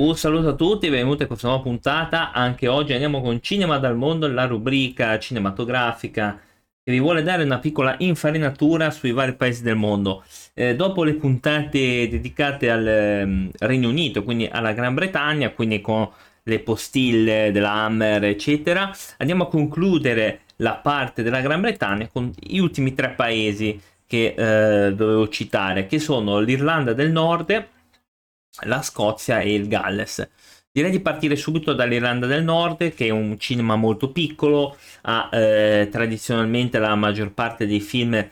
Un saluto a tutti, benvenuti a questa nuova puntata. Anche oggi andiamo con Cinema dal mondo, la rubrica cinematografica che vi vuole dare una piccola infarinatura sui vari paesi del mondo. Eh, dopo le puntate dedicate al eh, Regno Unito, quindi alla Gran Bretagna, quindi con le postille della Hammer, eccetera, andiamo a concludere la parte della Gran Bretagna con gli ultimi tre paesi che eh, dovevo citare, che sono l'Irlanda del Nord, la Scozia e il Galles. Direi di partire subito dall'Irlanda del Nord, che è un cinema molto piccolo, ha eh, tradizionalmente la maggior parte dei film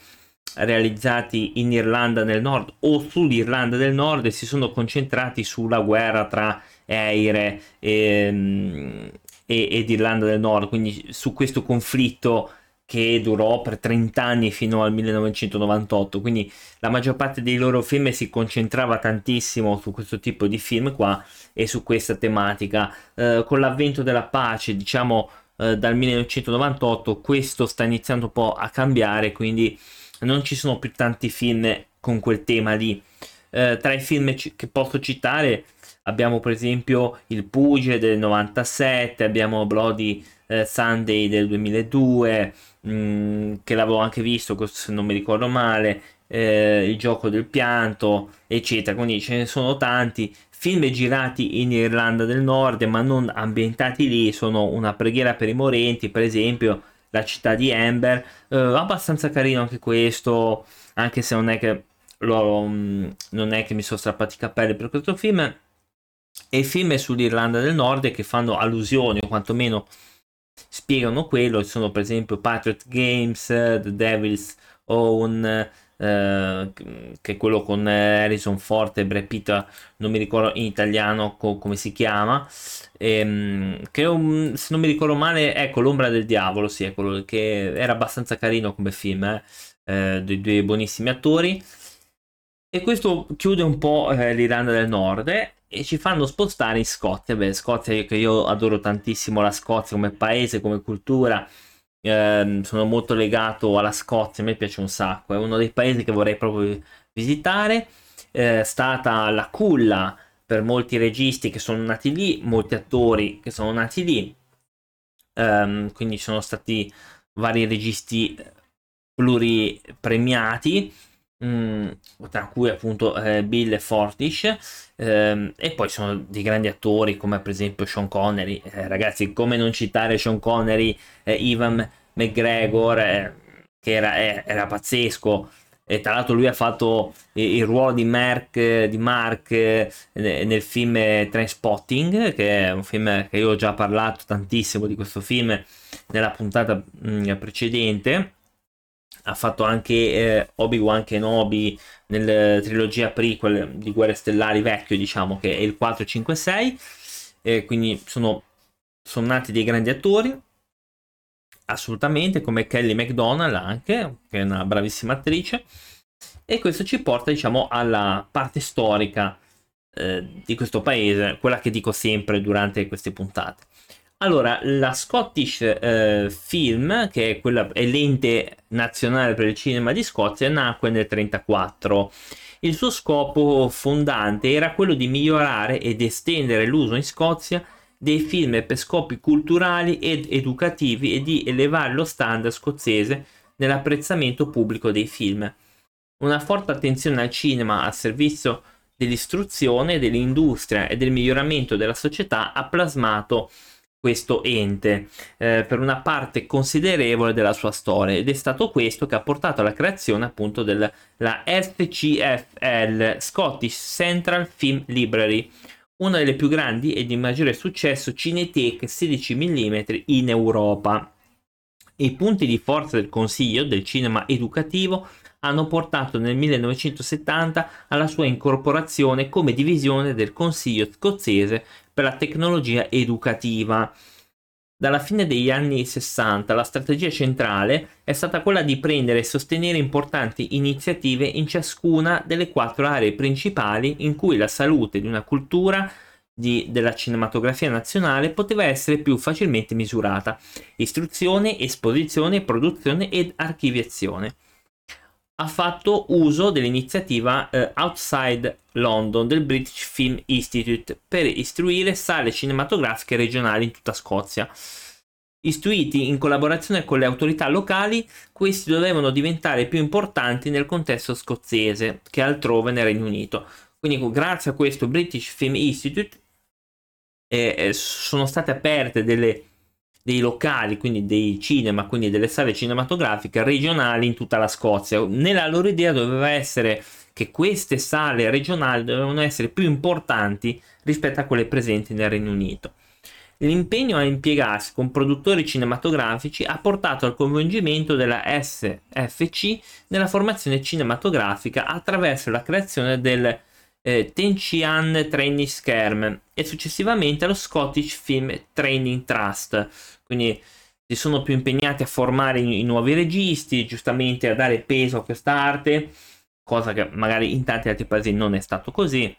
realizzati in Irlanda del Nord o sull'Irlanda del Nord e si sono concentrati sulla guerra tra Eire e, mm, e, ed Irlanda del Nord, quindi su questo conflitto che durò per 30 anni fino al 1998, quindi la maggior parte dei loro film si concentrava tantissimo su questo tipo di film qua e su questa tematica. Eh, con l'avvento della pace, diciamo eh, dal 1998, questo sta iniziando un po' a cambiare, quindi non ci sono più tanti film con quel tema lì. Eh, tra i film c- che posso citare abbiamo per esempio Il Pugile del 97, abbiamo Bloody eh, Sunday del 2002, mh, mm, che l'avevo anche visto, se non mi ricordo male, eh, Il gioco del pianto, eccetera. Quindi ce ne sono tanti. Film girati in Irlanda del Nord, ma non ambientati lì, sono una preghiera per i morenti, per esempio La città di Amber, eh, abbastanza carino anche questo, anche se non è che, lo, mm, non è che mi sono strappati i capelli per questo film. E film sull'Irlanda del Nord che fanno allusioni, o quantomeno spiegano quello, ci sono per esempio Patriot Games, The Devil's Own, eh, che è quello con Harrison Ford e Brad Pitt, non mi ricordo in italiano co- come si chiama, ehm, che un, se non mi ricordo male, ecco l'ombra del diavolo, sì, è quello che era abbastanza carino come film, eh, eh, dei due buonissimi attori. E questo chiude un po' eh, l'Irlanda del Nord e ci fanno spostare in Scozia. Beh, Scozia che io adoro tantissimo la Scozia come paese, come cultura. Eh, sono molto legato alla Scozia, a me piace un sacco. È uno dei paesi che vorrei proprio visitare. È stata la culla per molti registi che sono nati lì, molti attori che sono nati lì. Um, quindi sono stati vari registi pluripremiati Mm, tra cui appunto eh, Bill Fortish. Ehm, e poi sono dei grandi attori come per esempio Sean Connery. Eh, ragazzi come non citare Sean Connery eh, Ivan McGregor eh, che era, eh, era, pazzesco. E tra l'altro lui ha fatto il, ruolo di Mark, di Mark eh, nel film Trainspotting che è un film che io ho già parlato tantissimo di questo film nella puntata mh, mm, precedente ha fatto anche eh, Obi-Wan Kenobi nella trilogia prequel di Guerre Stellari vecchio, diciamo che è il 456. Eh, quindi sono, sono nati dei grandi attori, assolutamente, come Kelly McDonald anche, che è una bravissima attrice. E questo ci porta, diciamo, alla parte storica eh, di questo paese, quella che dico sempre durante queste puntate. Allora, la Scottish eh, Film, che è, quella, è l'ente nazionale per il cinema di Scozia, nacque nel 1934. Il suo scopo fondante era quello di migliorare ed estendere l'uso in Scozia dei film per scopi culturali ed educativi e di elevare lo standard scozzese nell'apprezzamento pubblico dei film. Una forte attenzione al cinema a servizio dell'istruzione, dell'industria e del miglioramento della società ha plasmato questo ente eh, per una parte considerevole della sua storia ed è stato questo che ha portato alla creazione appunto della SCFL Scottish Central Film Library una delle più grandi e di maggiore successo cineteche 16 mm in Europa. I punti di forza del Consiglio del cinema educativo hanno portato nel 1970 alla sua incorporazione come divisione del Consiglio scozzese per la tecnologia educativa. Dalla fine degli anni 60 la strategia centrale è stata quella di prendere e sostenere importanti iniziative in ciascuna delle quattro aree principali in cui la salute di una cultura di, della cinematografia nazionale poteva essere più facilmente misurata. Istruzione, esposizione, produzione ed archiviazione. ha fatto uso dell'iniziativa eh, Outside London del British Film Institute per istruire sale cinematografiche regionali in tutta Scozia. Istruiti in collaborazione con le autorità locali, questi dovevano diventare più importanti nel contesto scozzese che altrove nel Regno Unito. Quindi grazie a questo British Film Institute eh, sono state aperte delle dei locali, quindi dei cinema, quindi delle sale cinematografiche regionali in tutta la Scozia. Nella loro idea doveva essere che queste sale regionali dovevano essere più importanti rispetto a quelle presenti nel Regno Unito. L'impegno a impiegarsi con produttori cinematografici ha portato al coinvolgimento della SFC nella formazione cinematografica attraverso la creazione del eh, Tencian Training Scherm e successivamente allo Scottish Film Training Trust, quindi si sono più impegnati a formare i, i nuovi registi, giustamente a dare peso a questa arte, cosa che magari in tanti altri paesi non è stato così.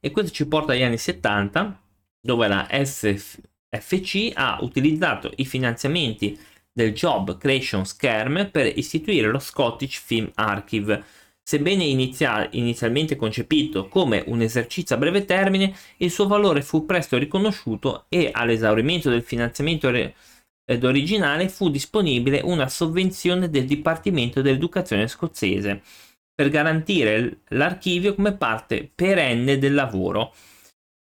E questo ci porta agli anni 70, dove la SFC ha utilizzato i finanziamenti del Job Creation Scherm per istituire lo Scottish Film Archive, Sebbene inizia- inizialmente concepito come un esercizio a breve termine, il suo valore fu presto riconosciuto e all'esaurimento del finanziamento re- ed originale fu disponibile una sovvenzione del Dipartimento dell'Educazione scozzese per garantire l'archivio come parte perenne del lavoro.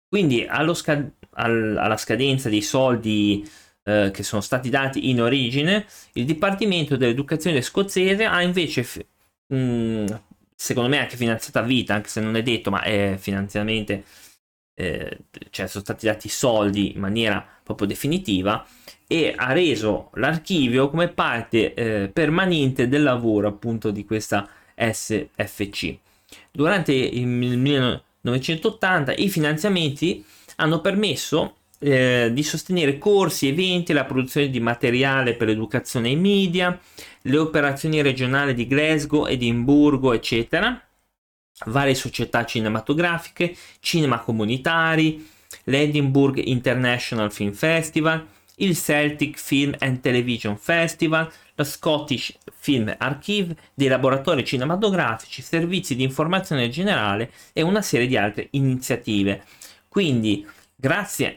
Quindi scad- al- alla scadenza dei soldi eh, che sono stati dati in origine, il Dipartimento dell'Educazione scozzese ha invece f- secondo me anche finanziata a vita, anche se non è detto, ma è finanziariamente, eh, cioè sono stati dati soldi in maniera proprio definitiva e ha reso l'archivio come parte eh, permanente del lavoro appunto di questa SFC. Durante il 1980 i finanziamenti hanno permesso eh, di sostenere corsi, eventi, la produzione di materiale per educazione e media, le operazioni regionali di Glasgow, Edimburgo, eccetera, varie società cinematografiche, cinema comunitari, l'Edinburgh International Film Festival, il Celtic Film and Television Festival, la Scottish Film Archive, dei laboratori cinematografici, servizi di informazione generale e una serie di altre iniziative. Quindi grazie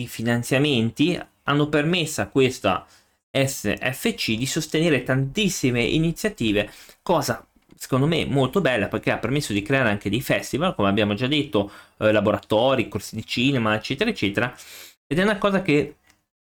ai finanziamenti hanno permesso a questa SFC di sostenere tantissime iniziative, cosa secondo me molto bella perché ha permesso di creare anche dei festival, come abbiamo già detto, eh, laboratori, corsi di cinema, eccetera, eccetera. Ed è una cosa che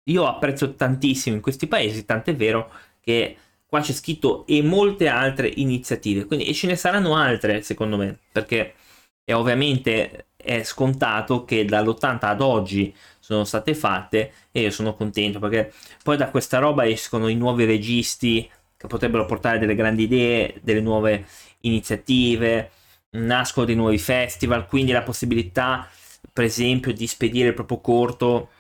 io apprezzo tantissimo in questi paesi, tant'è vero che qua c'è scritto e molte altre iniziative, quindi e ce ne saranno altre secondo me, perché è ovviamente è scontato che dall'80 ad oggi sono state fatte e io sono contento perché poi da questa roba escono i nuovi registi che potrebbero portare delle grandi idee, delle nuove iniziative, nascono dei nuovi festival, quindi la possibilità per esempio di spedire il proprio corto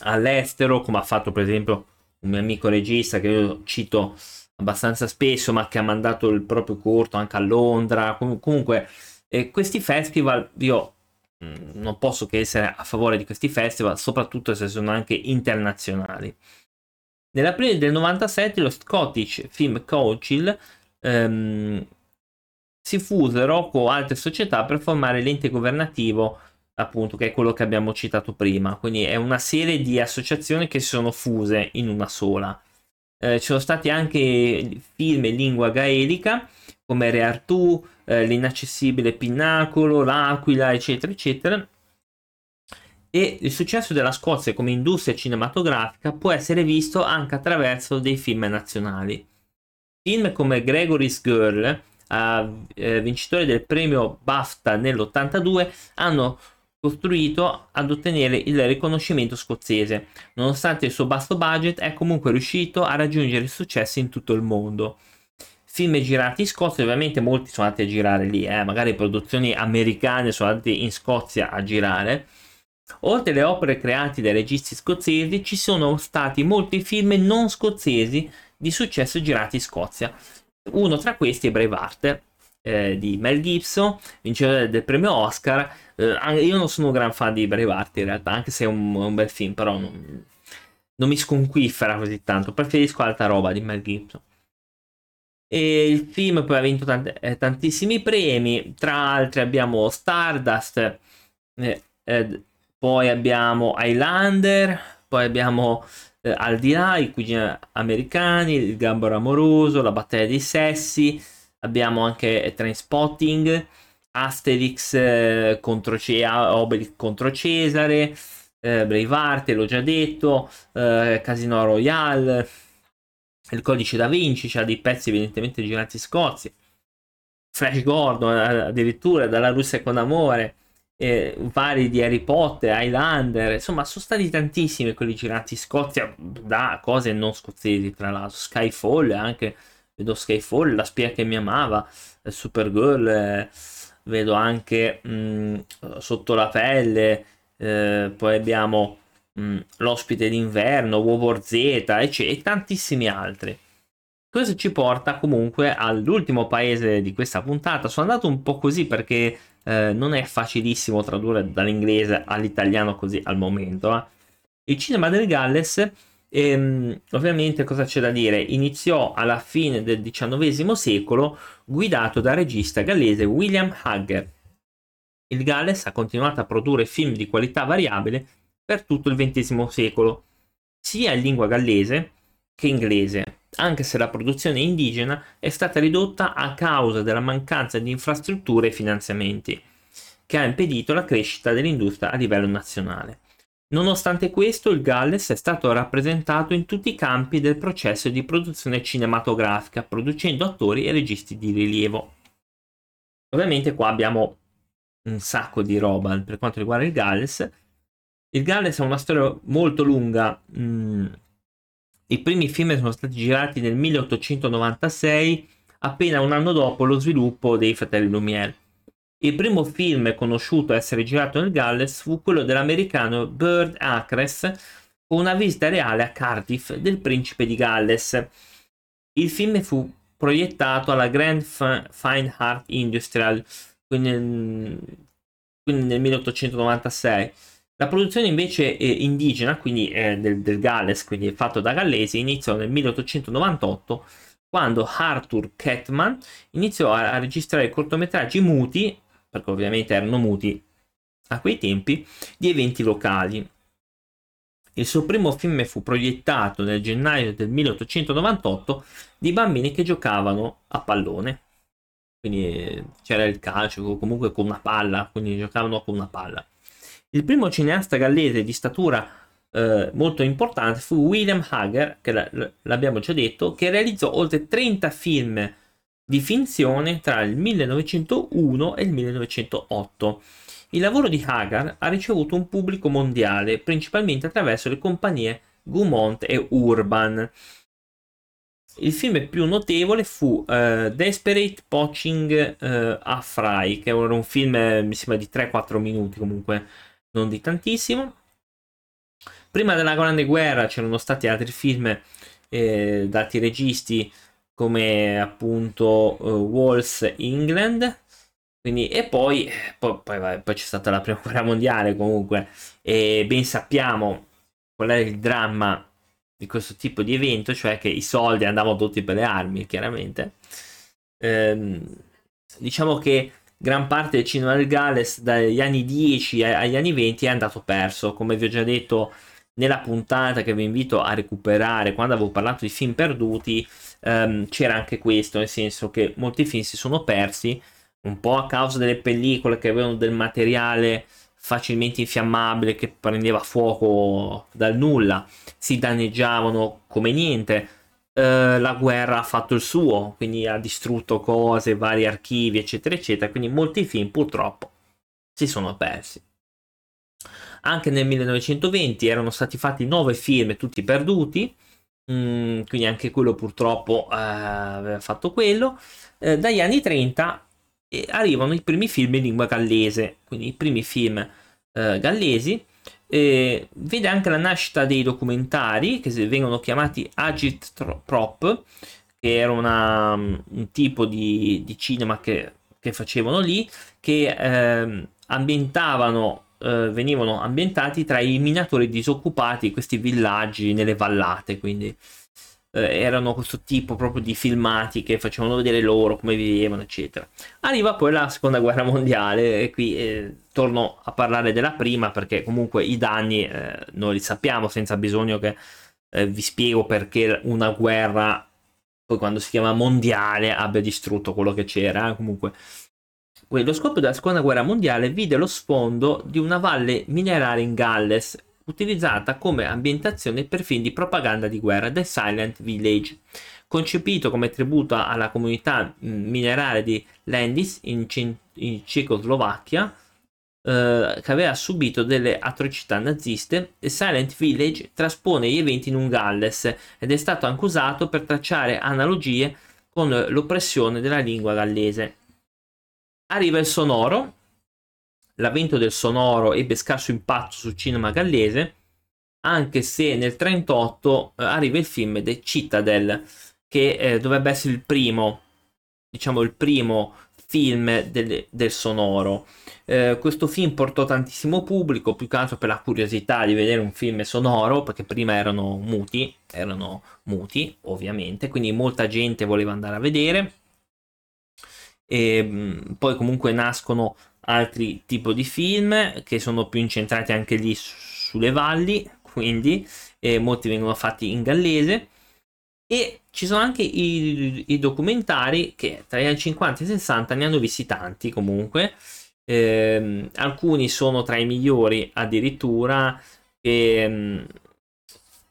all'estero come ha fatto per esempio un mio amico regista che io cito abbastanza spesso ma che ha mandato il proprio corto anche a Londra. Comunque e questi festival, io non posso che essere a favore di questi festival, soprattutto se sono anche internazionali. Nell'aprile del 97 lo Scottish Film Council ehm, si fusero con altre società per formare l'ente governativo, appunto, che è quello che abbiamo citato prima. Quindi è una serie di associazioni che si sono fuse in una sola. Eh, ci sono stati anche film in lingua gaelica come Re Artù, eh, l'inaccessibile Pinnacolo, l'Aquila, eccetera, eccetera. E il successo della Scozia come industria cinematografica può essere visto anche attraverso dei film nazionali. Film come Gregory's Girl, eh, vincitore del premio BAFTA nell'82, hanno costruito ad ottenere il riconoscimento scozzese. Nonostante il suo basso budget, è comunque riuscito a raggiungere successi in tutto il mondo film girati in Scozia, ovviamente molti sono andati a girare lì, eh? magari produzioni americane sono andate in Scozia a girare. Oltre alle opere create dai registi scozzesi, ci sono stati molti film non scozzesi di successo girati in Scozia. Uno tra questi è Braveheart eh, di Mel Gibson, vincitore del premio Oscar. Eh, io non sono un gran fan di Braveheart in realtà, anche se è un, un bel film, però non, non mi sconquiffera così tanto. Preferisco altra roba di Mel Gibson. E il film poi ha vinto tant- eh, tantissimi premi, tra altri abbiamo Stardust, eh, eh, poi abbiamo Highlander, poi abbiamo eh, Al di là, i cugini americani, il gambero amoroso, la battaglia dei sessi, abbiamo anche Trainspotting, Asterix eh, contro, C- Obelix contro Cesare, eh, Braveheart, l'ho già detto, eh, Casino Royale, il codice da Vinci, c'ha dei pezzi evidentemente girati in Scozia, Flash Gordon addirittura, dalla Russia con amore, eh, vari di Harry Potter, Highlander, insomma sono stati tantissimi quelli girati in Scozia da cose non scozzesi tra l'altro, Skyfall anche, vedo Skyfall, La spia che mi amava, eh, Supergirl, eh, vedo anche mh, mm, Sotto la pelle, eh, poi abbiamo mm, L'ospite d'inverno, War Z e tantissimi altri. Questo ci porta comunque all'ultimo paese di questa puntata. Sono andato un po' così perché eh, non è facilissimo tradurre dall'inglese all'italiano così al momento. Eh. Il cinema del Galles, ehm, ovviamente cosa c'è da dire, iniziò alla fine del XIX secolo guidato dal regista gallese William Hagger. Il Galles ha continuato a produrre film di qualità variabile per tutto il XX secolo, sia in lingua gallese che inglese, anche se la produzione indigena è stata ridotta a causa della mancanza di infrastrutture e finanziamenti, che ha impedito la crescita dell'industria a livello nazionale. Nonostante questo, il Galles è stato rappresentato in tutti i campi del processo di produzione cinematografica, producendo attori e registi di rilievo. Ovviamente qua abbiamo un sacco di roba per quanto riguarda il Galles. Il Galles ha una storia molto lunga. Mm, i primi film sono stati girati nel 1896, appena un anno dopo lo sviluppo dei Fratelli Lumière. Il primo film conosciuto a essere girato nel Galles fu quello dell'americano Bird Acres con una visita reale a Cardiff del principe di Galles. Il film fu proiettato alla Grand Fine Art Industrial, quindi, quindi nel 1896. La produzione invece eh, indigena, quindi eh, del, del, Galles, quindi fatto da gallesi, iniziò nel 1898 quando Arthur Kettman iniziò a, a registrare cortometraggi muti, perché ovviamente erano muti a quei tempi, di eventi locali. Il suo primo film fu proiettato nel gennaio del 1898 di bambini che giocavano a pallone. Quindi eh, c'era il calcio, comunque con una palla, quindi giocavano con una palla. Il primo cineasta gallese di statura eh, molto importante fu William Hager, che l'abbiamo già detto, che realizzò oltre 30 film di finzione tra il 1901 e il 1908. Il lavoro di Hagar ha ricevuto un pubblico mondiale, principalmente attraverso le compagnie Gaumont e Urban. Il film più notevole fu uh, Desperate Poaching uh, Fry, che era un film, mi sembra, di 3-4 minuti comunque, non di tantissimo. Prima della Grande Guerra c'erano stati altri film eh, dati registi come appunto uh, Walls England. Quindi, e poi, poi, poi, poi, c'è stata la prima guerra mondiale comunque e ben sappiamo qual è il dramma di questo tipo di evento, cioè che i soldi andavano tutti per le armi, chiaramente. Ehm, diciamo che gran parte del cinema del Galles dagli anni 10 agli anni 20 è andato perso, come vi ho già detto nella puntata che vi invito a recuperare quando avevo parlato di film perduti ehm, c'era anche questo nel senso che molti film si sono persi un po' a causa delle pellicole che avevano del materiale facilmente infiammabile che prendeva fuoco dal nulla si danneggiavano come niente eh, la guerra ha fatto il suo, quindi ha distrutto cose, vari archivi, eccetera, eccetera. Quindi molti film purtroppo si sono persi. Anche nel 1920 erano stati fatti nove film, tutti perduti. Mm, quindi anche quello purtroppo eh, aveva fatto quello. Eh, dagli anni 30 eh, arrivano i primi film in lingua gallese, quindi i primi film eh, gallesi e vede anche la nascita dei documentari che vengono chiamati Agit Prop, che era una, un tipo di, di cinema che, che, facevano lì, che eh, ambientavano, eh, venivano ambientati tra i minatori disoccupati, questi villaggi nelle vallate, quindi eh, erano questo tipo proprio di filmati che facevano vedere loro come vivevano, eccetera. Arriva poi la seconda guerra mondiale e qui eh, torno a parlare della prima perché comunque i danni eh, noi li sappiamo senza bisogno che eh, vi spiego perché una guerra poi quando si chiama mondiale abbia distrutto quello che c'era. Eh, comunque lo scoppio della seconda guerra mondiale vide lo sfondo di una valle mineraria in Galles utilizzata come ambientazione per film di propaganda di guerra, The Silent Village, concepito come tributo alla comunità mineraria di Landis in, in Cecoslovacchia, eh, che aveva subito delle atrocità naziste, The Silent Village traspone gli eventi in un Galles ed è stato anche usato per tracciare analogie con l'oppressione della lingua gallese. Arriva il sonoro, l'avvento del sonoro ebbe scarso impatto sul cinema gallese, anche se nel 1938 eh, arriva il film The Citadel, che eh, dovrebbe essere il primo, diciamo il primo film del, del sonoro. Eh, questo film portò tantissimo pubblico, più che altro per la curiosità di vedere un film sonoro, perché prima erano muti, erano muti ovviamente, quindi molta gente voleva andare a vedere. E mh, poi comunque nascono altri tipi di film che sono più incentrati anche lì sulle valli, quindi eh, molti vengono fatti in gallese. E ci sono anche i, i, documentari che tra gli anni 50 e 60 ne hanno visti tanti comunque. Eh, alcuni sono tra i migliori addirittura che mh,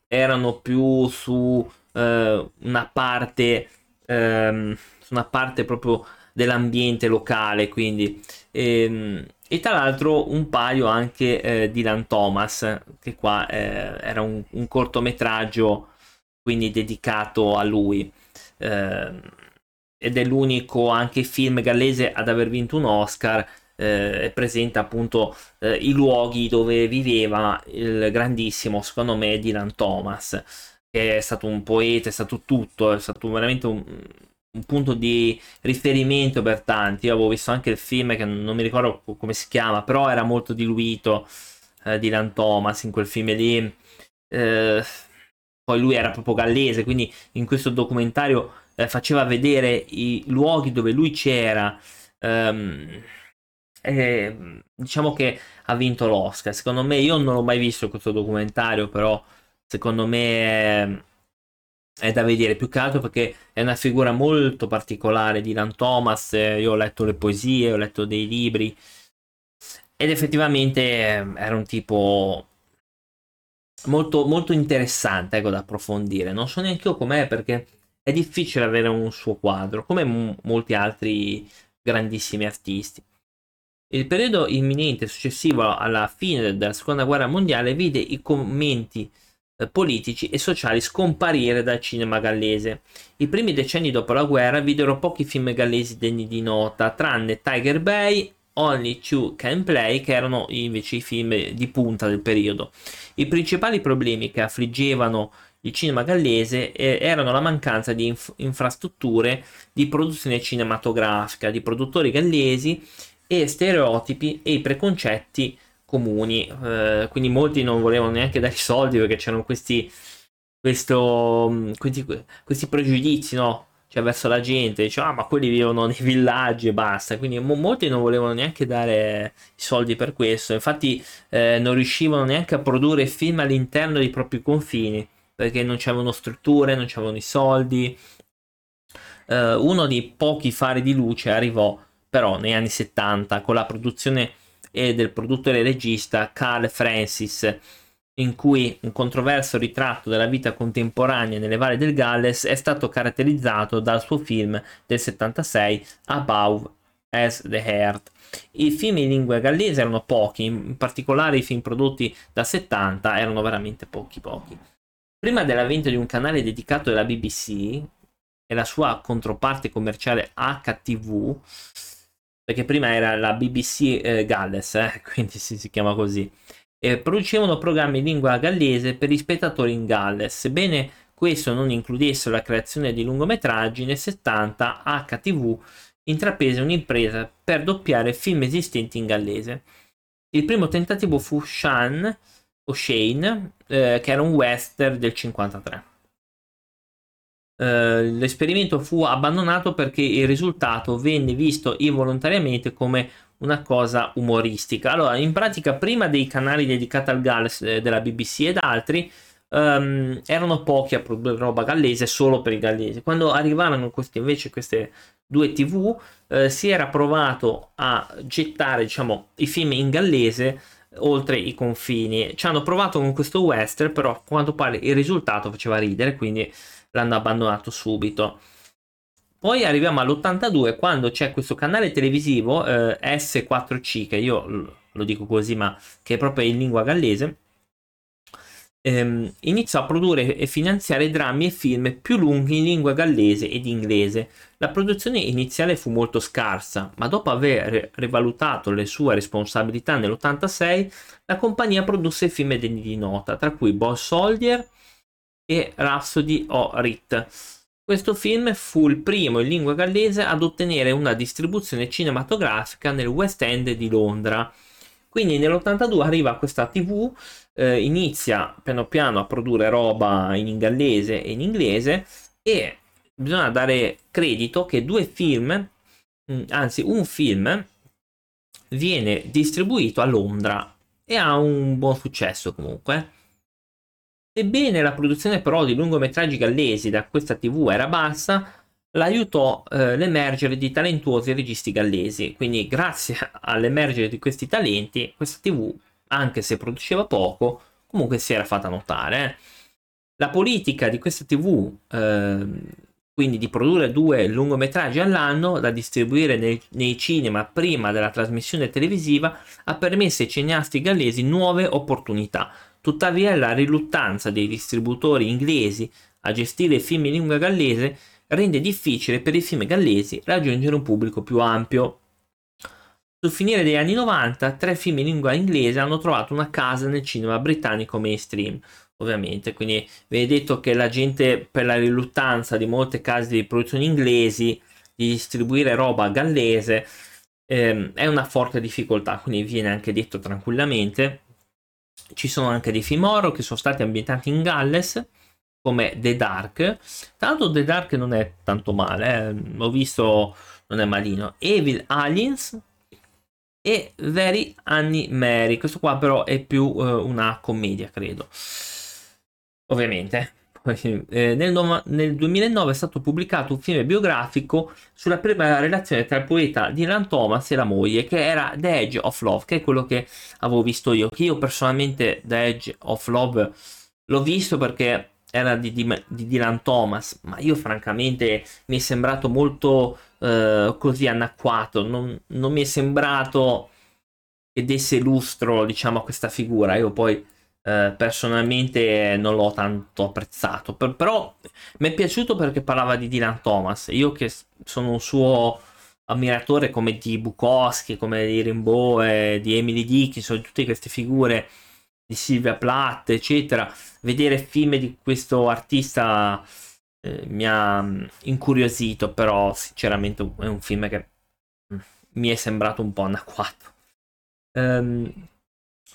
erano più su eh, una parte ehm, una parte proprio dell'ambiente locale quindi. Ehm, e tra l'altro un paio anche eh, di Dylan Thomas che qua eh, era un, un, cortometraggio quindi dedicato a lui. Eh, ed è l'unico anche film gallese ad aver vinto un Oscar eh, e presenta appunto eh, i luoghi dove viveva il grandissimo secondo me Dylan Thomas che è stato un poeta è stato tutto è stato veramente un, un punto di riferimento per tanti. Io avevo visto anche il film che non mi ricordo come si chiama, però era molto diluito eh, di Lan Thomas in quel film lì. Eh, poi lui era proprio gallese, quindi in questo documentario eh, faceva vedere i luoghi dove lui c'era. Um, e, diciamo che ha vinto l'Oscar. Secondo me, io non l'ho mai visto questo documentario, però secondo me è da vedere più che altro perché è una figura molto particolare di Dylan Thomas. Io ho letto le poesie, ho letto dei libri ed effettivamente eh, era un tipo molto, molto interessante ecco, da approfondire. Non so neanche io com'è perché è difficile avere un suo quadro, come m- molti altri grandissimi artisti. Il periodo imminente successivo alla fine della seconda guerra mondiale vide i commenti eh, politici e sociali scomparire dal cinema gallese. I primi decenni dopo la guerra videro pochi film gallesi degni di nota, tranne Tiger Bay, Only Two Can Play, che erano invece i film di punta del periodo. I principali problemi che affliggevano il cinema gallese eh, erano la mancanza di inf- infrastrutture di produzione cinematografica, di produttori gallesi e stereotipi e i preconcetti comuni, eh, quindi molti non volevano neanche dare i soldi perché c'erano questi, questo, mm, questi, questi pregiudizi, no? Cioè verso la gente, diceva, ah, ma quelli vivono nei villaggi e basta. Quindi mo- molti non volevano neanche dare i soldi per questo. Infatti, eh, non riuscivano neanche a produrre film all'interno dei propri confini perché non c'erano strutture, non c'erano i soldi. Eh, uno dei pochi fari di luce arrivò però negli anni 70 con la produzione e del produttore e regista Carl Francis, in cui un controverso ritratto della vita contemporanea nelle valli del Galles è stato caratterizzato dal suo film del 76 Above as the Heart. I film in lingua gallese erano pochi, in particolare i film prodotti da 70 erano veramente pochi pochi. Prima dell'avvento di un canale dedicato alla BBC e la sua controparte commerciale HTV, perché prima era la BBC eh, Galles, eh, quindi si, si, chiama così, e producevano programmi in lingua gallese per gli spettatori in Galles. Sebbene questo non includesse la creazione di lungometraggi, nel 70 HTV intraprese un'impresa per doppiare film esistenti in gallese. Il primo tentativo fu Shan, o Shane, eh, che era un western del 53. Eh, l'esperimento fu abbandonato perché il risultato venne visto involontariamente come una cosa umoristica. Allora, in pratica, prima dei canali dedicati al Galles eh, della BBC ed altri, um, erano pochi a produrre roba gallese solo per i gallesi. Quando arrivarono questi, invece queste due TV, eh, si era provato a gettare, diciamo, i film in gallese oltre i confini. Ci hanno provato con questo western, però a quanto pare il risultato faceva ridere, quindi l'hanno abbandonato subito. Poi arriviamo all'82 quando c'è questo canale televisivo eh, S4C, che io lo dico così, ma che è proprio in lingua gallese, ehm, iniziò a produrre e finanziare drammi e film più lunghi in lingua gallese ed inglese. La produzione iniziale fu molto scarsa, ma dopo aver rivalutato le sue responsabilità nell'86, la compagnia produsse film degni di nota, tra cui Boss Soldier e Rhapsody o Rit. Questo film fu il primo in lingua gallese ad ottenere una distribuzione cinematografica nel West End di Londra. Quindi nell'82 arriva questa TV, eh, inizia piano piano a produrre roba in gallese e in inglese e bisogna dare credito che due film, mm, anzi un film, viene distribuito a Londra e ha un buon successo comunque. Sebbene la produzione però di lungometraggi gallesi da questa TV era bassa, l'aiutò eh, l'emergere di talentuosi registi gallesi. Quindi, grazie all'emergere di questi talenti, questa TV, anche se produceva poco, comunque si era fatta notare. Eh. La politica di questa TV, eh, quindi di produrre due lungometraggi all'anno da distribuire nei, nei cinema prima della trasmissione televisiva, ha permesso ai cineasti gallesi nuove opportunità. Tuttavia, la riluttanza dei distributori inglesi a gestire film in lingua gallese rende difficile per i film gallesi raggiungere un pubblico più ampio. Sul finire degli anni 90, tre film in lingua inglese hanno trovato una casa nel cinema britannico mainstream, ovviamente, quindi vi ho detto che la gente per la riluttanza di molte case di produzione inglesi di distribuire roba gallese ehm, è una forte difficoltà, quindi viene anche detto tranquillamente. Ci sono anche dei film horror che sono stati ambientati in Galles come The Dark. L'altro The Dark non è tanto male, eh. l'ho visto, non è malino. Evil Aliens e Very Annie Mary. Questo qua però è più eh, una commedia, credo. Ovviamente. Eh, nel, nel, 2009 è stato pubblicato un film biografico sulla prima relazione tra il poeta Dylan Thomas e la moglie, che era The Edge of Love, che è quello che avevo visto io. Che io personalmente The Edge of Love l'ho visto perché era di, di, di, Dylan Thomas, ma io francamente mi è sembrato molto eh, così anacquato, non, non, mi è sembrato che desse lustro, diciamo, a questa figura. Io poi eh, personalmente non l'ho tanto apprezzato, per, però mi è piaciuto perché parlava di Dylan Thomas. Io che sono un suo ammiratore come di Bukowski, come di Rimbaud, e di Emily Dickinson, tutte queste figure di Silvia Plath, eccetera, vedere film di questo artista eh, mi ha mm, incuriosito, però sinceramente è un film che mm, mi è sembrato un po' anacquato. Um,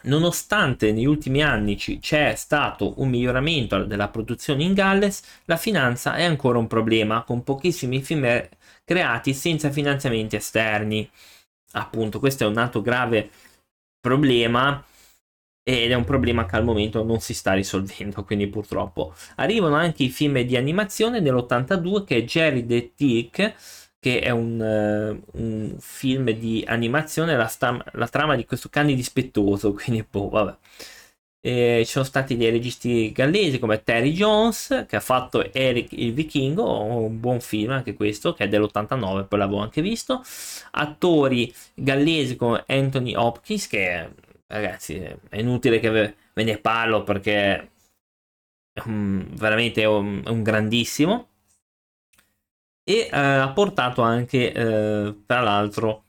nonostante negli ultimi anni c- c'è stato un miglioramento della produzione in Galles, la finanza è ancora un problema, con pochissimi film creati senza finanziamenti esterni. Appunto, questo è un altro grave problema ed è un problema che al momento non si sta risolvendo, quindi purtroppo. Arrivano anche i film di animazione dell'82 che è Jerry the Tick, che è un, uh, un film di animazione, la, stam- la, trama di questo cane dispettoso, quindi boh, vabbè. E ci sono stati dei registi gallesi come Terry Jones che ha fatto Eric il Vichingo, un buon film anche questo che è dell'89, poi l'avevo anche visto. Attori gallesi come Anthony Hopkins che ragazzi, è inutile che ve ne parlo perché un, veramente è un, è un, grandissimo. E eh, ha portato anche, eh, tra l'altro,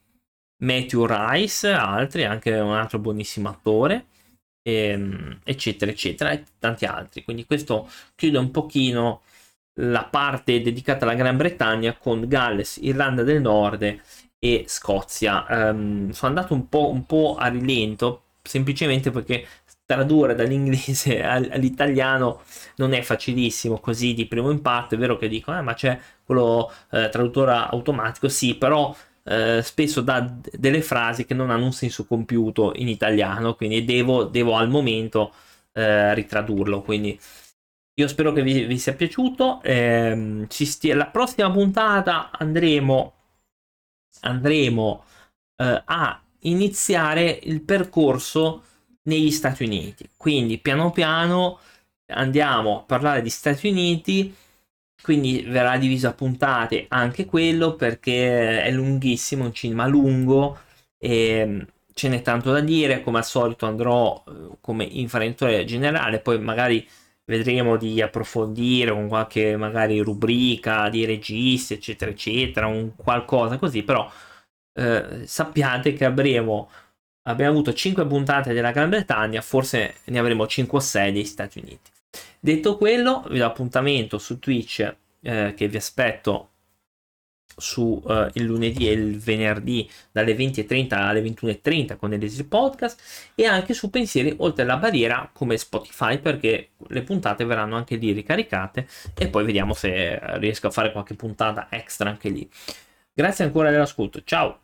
Matthew Rice, altri, anche un altro buonissimo attore, e, ehm, eccetera, eccetera, e tanti altri. Quindi questo chiude un pochino la parte dedicata alla Gran Bretagna con Galles, Irlanda del Nord e Scozia. Um, sono andato un po', un po' a rilento semplicemente perché tradurre dall'inglese all'italiano non è facilissimo così di primo impatto. È vero che dico, eh, ma c'è quello eh, traduttore automatico, sì, però eh, spesso dà delle frasi che non hanno un senso compiuto in italiano, quindi devo, devo al momento eh, ritradurlo. Quindi io spero che vi, vi sia piaciuto. Eh, stia, la prossima puntata andremo, andremo eh, a iniziare il percorso negli Stati Uniti. Quindi piano piano andiamo a parlare di Stati Uniti. Quindi verrà diviso a puntate anche quello perché è lunghissimo, un cinema lungo e ce n'è tanto da dire. Come al solito andrò eh, come infarentore generale, poi magari vedremo di approfondire con qualche magari rubrica di registi, eccetera, eccetera, un qualcosa così, però eh, sappiate che avremo abbiamo avuto 5 puntate della Gran Bretagna, forse ne avremo 5 o 6 degli Stati Uniti. Detto quello, vi do appuntamento su Twitch eh, che vi aspetto su uh, il lunedì e il venerdì dalle 20.30 alle 21.30 con Elesir Podcast e anche su Pensieri oltre la barriera come Spotify perché le puntate verranno anche lì ricaricate e poi vediamo se riesco a fare qualche puntata extra anche lì. Grazie ancora dell'ascolto, ciao!